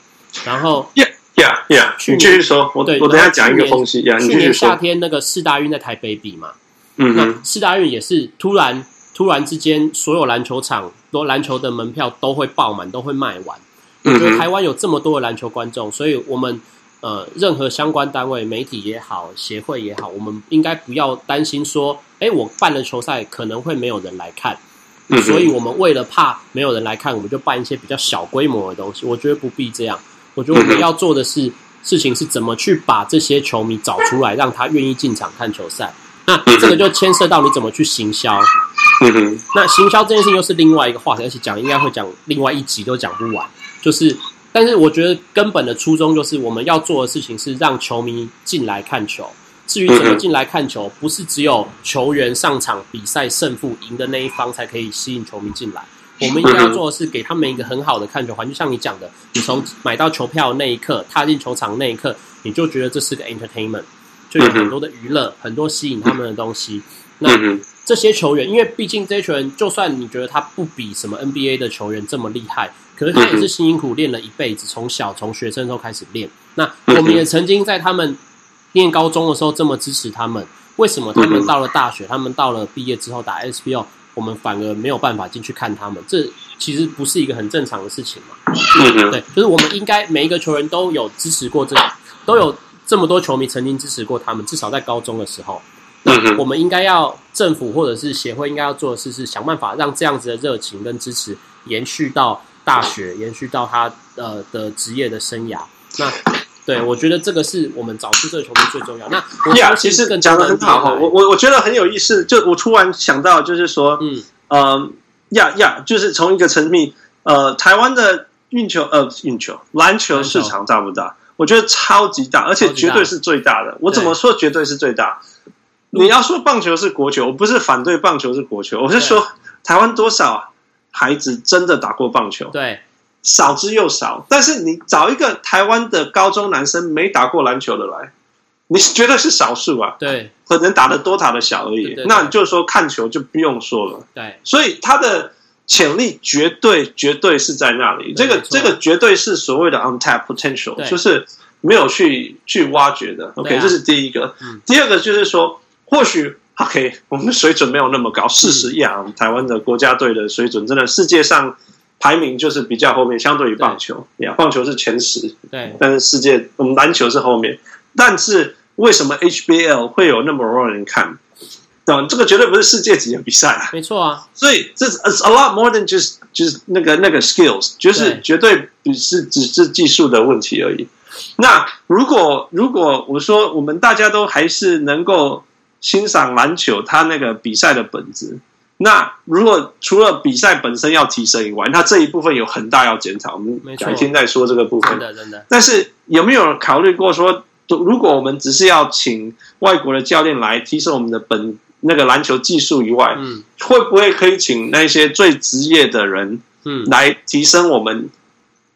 Speaker 2: 然后。
Speaker 4: Yeah. 呀呀，你继续说，我对我等下讲一个东西。呀，
Speaker 2: 去年夏天那个四大运在台北比嘛，嗯，那四大运也是突然突然之间，所有篮球场、都篮球的门票都会爆满，都会卖完。我觉得台湾有这么多的篮球观众，所以我们呃，任何相关单位、媒体也好、协会也好，我们应该不要担心说，哎，我办了球赛可能会没有人来看，所以我们为了怕没有人来看，我们就办一些比较小规模的东西。我觉得不必这样。我觉得我们要做的是事情是怎么去把这些球迷找出来，让他愿意进场看球赛。那这个就牵涉到你怎么去行销。那行销这件事情又是另外一个话题，而且讲应该会讲另外一集都讲不完。就是，但是我觉得根本的初衷就是我们要做的事情是让球迷进来看球。至于怎么进来看球，不是只有球员上场比赛胜负赢的那一方才可以吸引球迷进来。我们应该要做的是给他们一个很好的看球环境，就像你讲的，你从买到球票那一刻，踏进球场那一刻，你就觉得这是个 entertainment，就有很多的娱乐，很多吸引他们的东西。那这些球员，因为毕竟这些球员，就算你觉得他不比什么 NBA 的球员这么厉害，可是他也是辛辛苦练了一辈子，从小从学生时候开始练。那我们也曾经在他们念高中的时候这么支持他们，为什么他们到了大学，他们到了毕业之后打 SBL？我们反而没有办法进去看他们，这其实不是一个很正常的事情嘛？对，就是我们应该每一个球员都有支持过这，都有这么多球迷曾经支持过他们，至少在高中的时候。那我们应该要政府或者是协会应该要做的事是想办法让这样子的热情跟支持延续到大学，延续到他呃的职业的生涯。那。对，我觉得这个是我们找出这个球迷最重要。那
Speaker 4: 呀，其实讲的很好哈，我我我觉得很有意思。就我突然想到，就是说，嗯呃呀呀，就是从一个层面，呃，台湾的运球呃运球篮球市场大不大？我觉得超级大，而且绝对是最大的。我怎么说绝对是最大？你要说棒球是国球，我不是反对棒球是国球，我是说台湾多少孩子真的打过棒球？
Speaker 2: 对。
Speaker 4: 少之又少，但是你找一个台湾的高中男生没打过篮球的来，你觉得是少数啊？
Speaker 2: 对，
Speaker 4: 可能打的多打的小而已。对对对，那你就是说看球就不用说了。
Speaker 2: 对，
Speaker 4: 所以他的潜力绝对绝对是在那里。这个这个绝对是所谓的 untapped potential，就是没有去去挖掘的。OK，这是第一个。嗯、第二个就是说，或许 OK，我们的水准没有那么高。事实一样，台湾的国家队的水准真的世界上。排名就是比较后面，相对于棒球，呀，棒球是前十，
Speaker 2: 对，
Speaker 4: 但是世界我们篮球是后面。但是为什么 HBL 会有那么多人看？对，这个绝对不是世界级的比赛啊，
Speaker 2: 没错啊。
Speaker 4: 所以这是 a lot more than just 就是那个那个 skills，就是绝对不是只是技术的问题而已。那如果如果我说我们大家都还是能够欣赏篮球，它那个比赛的本质。那如果除了比赛本身要提升以外，那这一部分有很大要检讨。我们改天再说这个部分。
Speaker 2: 真的，真的。
Speaker 4: 但是有没有考虑过说，如果我们只是要请外国的教练来提升我们的本那个篮球技术以外，嗯，会不会可以请那些最职业的人，嗯，来提升我们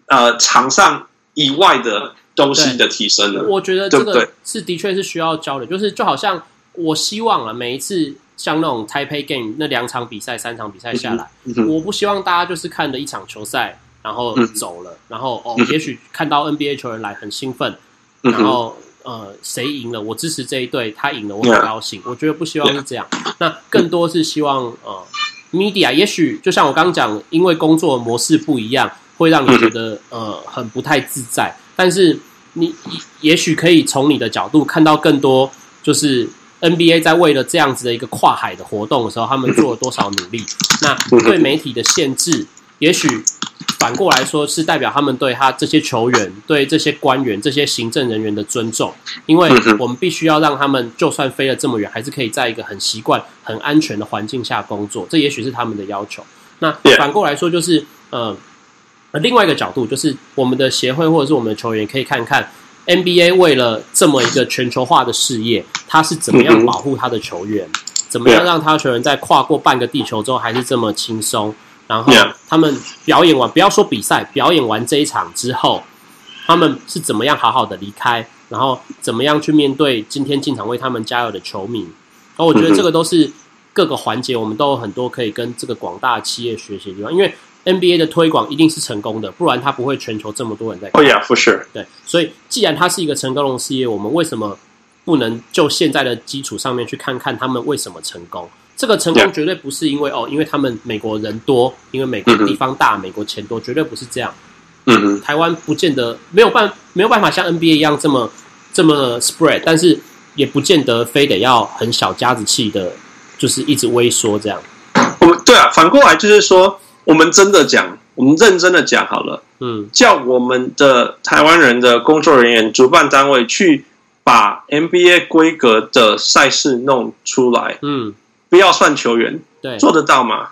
Speaker 4: 呃场上以外的东西的提升呢？
Speaker 2: 我觉得这个是的确是需要教的，就是就好像我希望啊，每一次。像那种 Taipei Game 那两场比赛、三场比赛下来，嗯嗯、我不希望大家就是看了一场球赛，然后走了，嗯、然后哦，也许看到 NBA 球员来很兴奋，嗯、然后呃，谁赢了，我支持这一队，他赢了，我很高兴。嗯、我觉得不希望是这样，嗯、那更多是希望呃，Media 也许就像我刚刚讲，因为工作模式不一样，会让你觉得呃很不太自在，但是。你也许可以从你的角度看到更多，就是 NBA 在为了这样子的一个跨海的活动的时候，他们做了多少努力。<laughs> 那对媒体的限制，也许反过来说是代表他们对他这些球员、对这些官员、这些行政人员的尊重，因为我们必须要让他们就算飞了这么远，还是可以在一个很习惯、很安全的环境下工作。这也许是他们的要求。那反过来说，就是呃。另外一个角度就是，我们的协会或者是我们的球员可以看看 NBA 为了这么一个全球化的事业，他是怎么样保护他的球员，怎么样让他的球员在跨过半个地球之后还是这么轻松。然后他们表演完，不要说比赛，表演完这一场之后，他们是怎么样好好的离开，然后怎么样去面对今天进场为他们加油的球迷。而我觉得这个都是各个环节，我们都有很多可以跟这个广大企业学习的地方，因为。NBA 的推广一定是成功的，不然它不会全球这么多人在看。
Speaker 4: Oh yeah, for sure.
Speaker 2: 对，所以既然它是一个成功的事业，我们为什么不能就现在的基础上面去看看他们为什么成功？这个成功绝对不是因为.哦，因为他们美国人多，因为美国地方大，mm hmm. 美国钱多，绝对不是这样。嗯嗯、mm，hmm. 台湾不见得没有办没有办法像 NBA 一样这么这么 spread，但是也不见得非得要很小家子气的，就是一直微缩这样。
Speaker 4: 我们对啊，反过来就是说。我们真的讲，我们认真的讲好了，嗯，叫我们的台湾人的工作人员、主办单位去把 NBA 规格的赛事弄出来，嗯，不要算球员，对，做得到吗？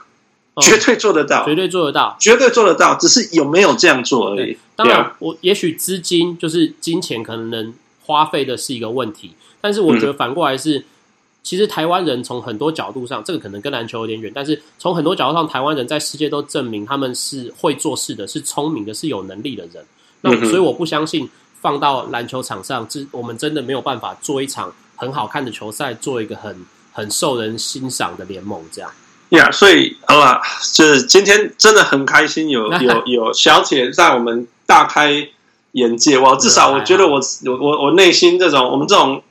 Speaker 4: 哦、绝对做得到，
Speaker 2: 绝对做得到，
Speaker 4: 绝对做得到，只是有没有这样做而已。
Speaker 2: 当然，我也许资金就是金钱可能花费的是一个问题，但是我觉得反过来是。嗯其实台湾人从很多角度上，这个可能跟篮球有点远，但是从很多角度上，台湾人在世界都证明他们是会做事的，是聪明的，是有能力的人。那所以我不相信放到篮球场上，这我们真的没有办法做一场很好看的球赛，做一个很很受人欣赏的联盟这样。
Speaker 4: 呀，yeah, 所以好了，就是今天真的很开心有，<laughs> 有有有小姐在我们大开眼界。我至少我觉得我我我我内心这种我们这种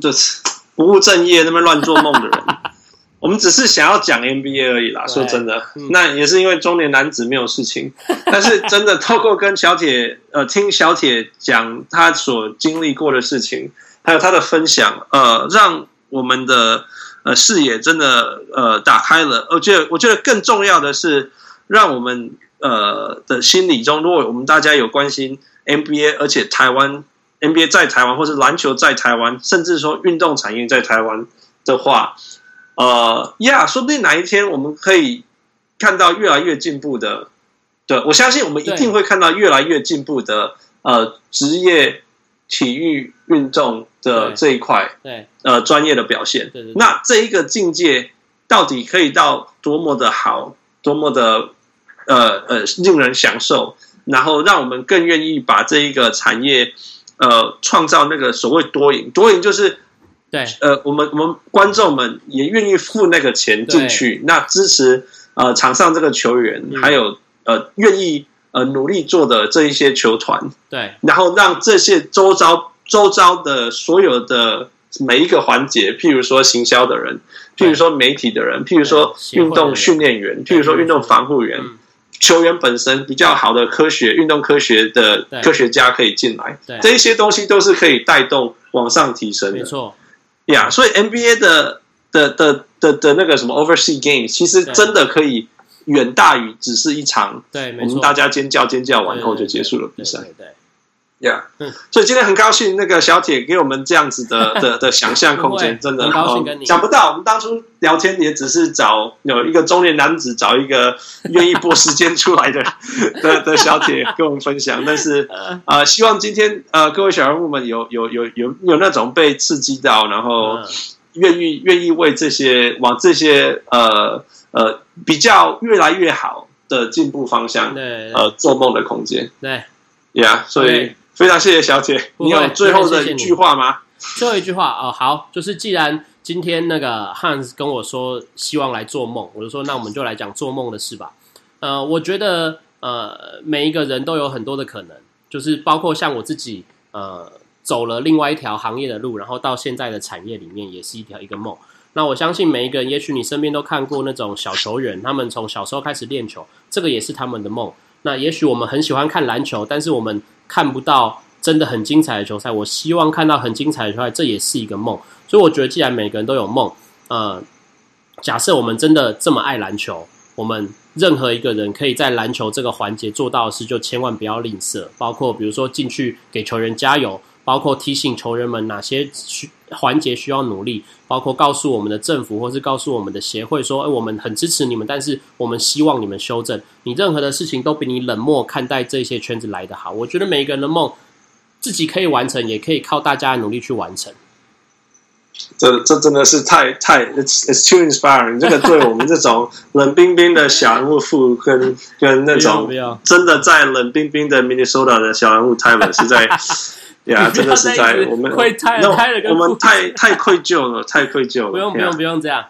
Speaker 4: 就是。不务正业、那么乱做梦的人，<laughs> 我们只是想要讲 NBA 而已啦。说真的，嗯、那也是因为中年男子没有事情。<laughs> 但是真的透过跟小铁呃听小铁讲他所经历过的事情，还有他的分享，呃，让我们的呃视野真的呃打开了。我觉得我觉得更重要的是，让我们呃的心理中，如果我们大家有关心 NBA，而且台湾。NBA 在台湾，或是篮球在台湾，甚至说运动产业在台湾的话，呃，呀，说不定哪一天我们可以看到越来越进步的，对，我相信我们一定会看到越来越进步的，呃，职业体育运动的这一块，对，呃，专业的表现。对对对，那这一个境界到底可以到多么的好，多么的呃呃令人享受，然后让我们更愿意把这一个产业。呃，创造那个所谓多赢，多赢就是，对，呃，我们我们观众们也愿意付那个钱进去，那支持呃场上这个球员，嗯、还有呃愿意呃努力做的这一些球团，对，然后让这些周遭周遭的所有的每一个环节，譬如说行销的人，譬如说媒体的人，譬如说运动训练员，譬如说运动防护员。嗯球员本身比较好的科学运动科学的科学家可以进来，这一些东西都是可以带动往上提升的。没错，呀，所以 NBA 的的的的的那个什么 Overseas Games，其实真的可以远大于只是一场，对，我们大家尖叫尖叫完后就结束了比赛。对。Yeah，嗯，所以今天很高兴，那个小铁给我们这样子的 <laughs> 的的想象空间，真的，高兴跟你。想不到，我们当初聊天也只是找有一个中年男子，找一个愿意拨时间出来的 <laughs> 的的小铁跟我们分享。但是，呃，希望今天呃各位小人物们有有有有有那种被刺激到，然后愿意愿意为这些往这些呃呃比较越来越好的进步方向，对，呃做梦的空间。对，Yeah，所以。非常谢谢小姐，你有最后的一句话吗？
Speaker 2: 最后一句话哦，好，就是既然今天那个 Hans 跟我说希望来做梦，我就说那我们就来讲做梦的事吧。呃，我觉得呃每一个人都有很多的可能，就是包括像我自己呃走了另外一条行业的路，然后到现在的产业里面也是一条一个梦。那我相信每一个人，也许你身边都看过那种小球员，他们从小时候开始练球，这个也是他们的梦。那也许我们很喜欢看篮球，但是我们看不到真的很精彩的球赛，我希望看到很精彩的球赛，这也是一个梦。所以我觉得，既然每个人都有梦，呃，假设我们真的这么爱篮球，我们任何一个人可以在篮球这个环节做到的事，就千万不要吝啬。包括比如说进去给球员加油，包括提醒球员们哪些需环节需要努力，包括告诉我们的政府或是告诉我们的协会说，哎，我们很支持你们，但是我们希望你们修正。你任何的事情都比你冷漠看待这些圈子来的好。我觉得每一个人的梦。自己可以完成，也可以靠大家的努力去完成。
Speaker 4: 这这真的是太太，it's it's too inspiring。这个对我们这种 <laughs> 冷冰冰的小人物富跟跟那种真的在冷冰冰的 Minnesota 的小人物 Tyler 是在呀，真的是在我们那我们太太愧疚了，太愧疚了。
Speaker 2: 不用不用不用这样。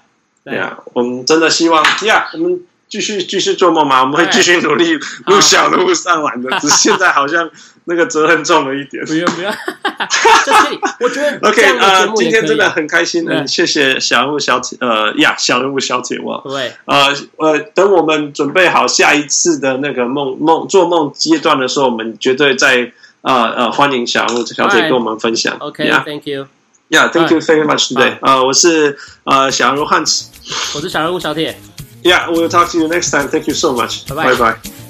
Speaker 4: 对呀，我们真的希望呀，我们继续继续做梦嘛，我们会继续努力录小人物上完的。只是现在好像。那个责任重了一点，
Speaker 2: 不用不用，<laughs> 就是我觉得
Speaker 4: OK 啊，今天真的很开心，嗯，谢谢小人物小姐，呃呀，小人物小姐哇，
Speaker 2: 对，
Speaker 4: 呃呃，等我们准备好下一次的那个梦梦做梦阶段的时候，我们绝对在呃呃欢迎小人物小姐跟我们分享。
Speaker 2: OK，Thank
Speaker 4: you，Yeah，Thank you very much today。啊，我是呃小人物汉子，
Speaker 2: 我是小人物小铁。
Speaker 4: Yeah，we'll talk to you next time。Thank you so much。拜拜。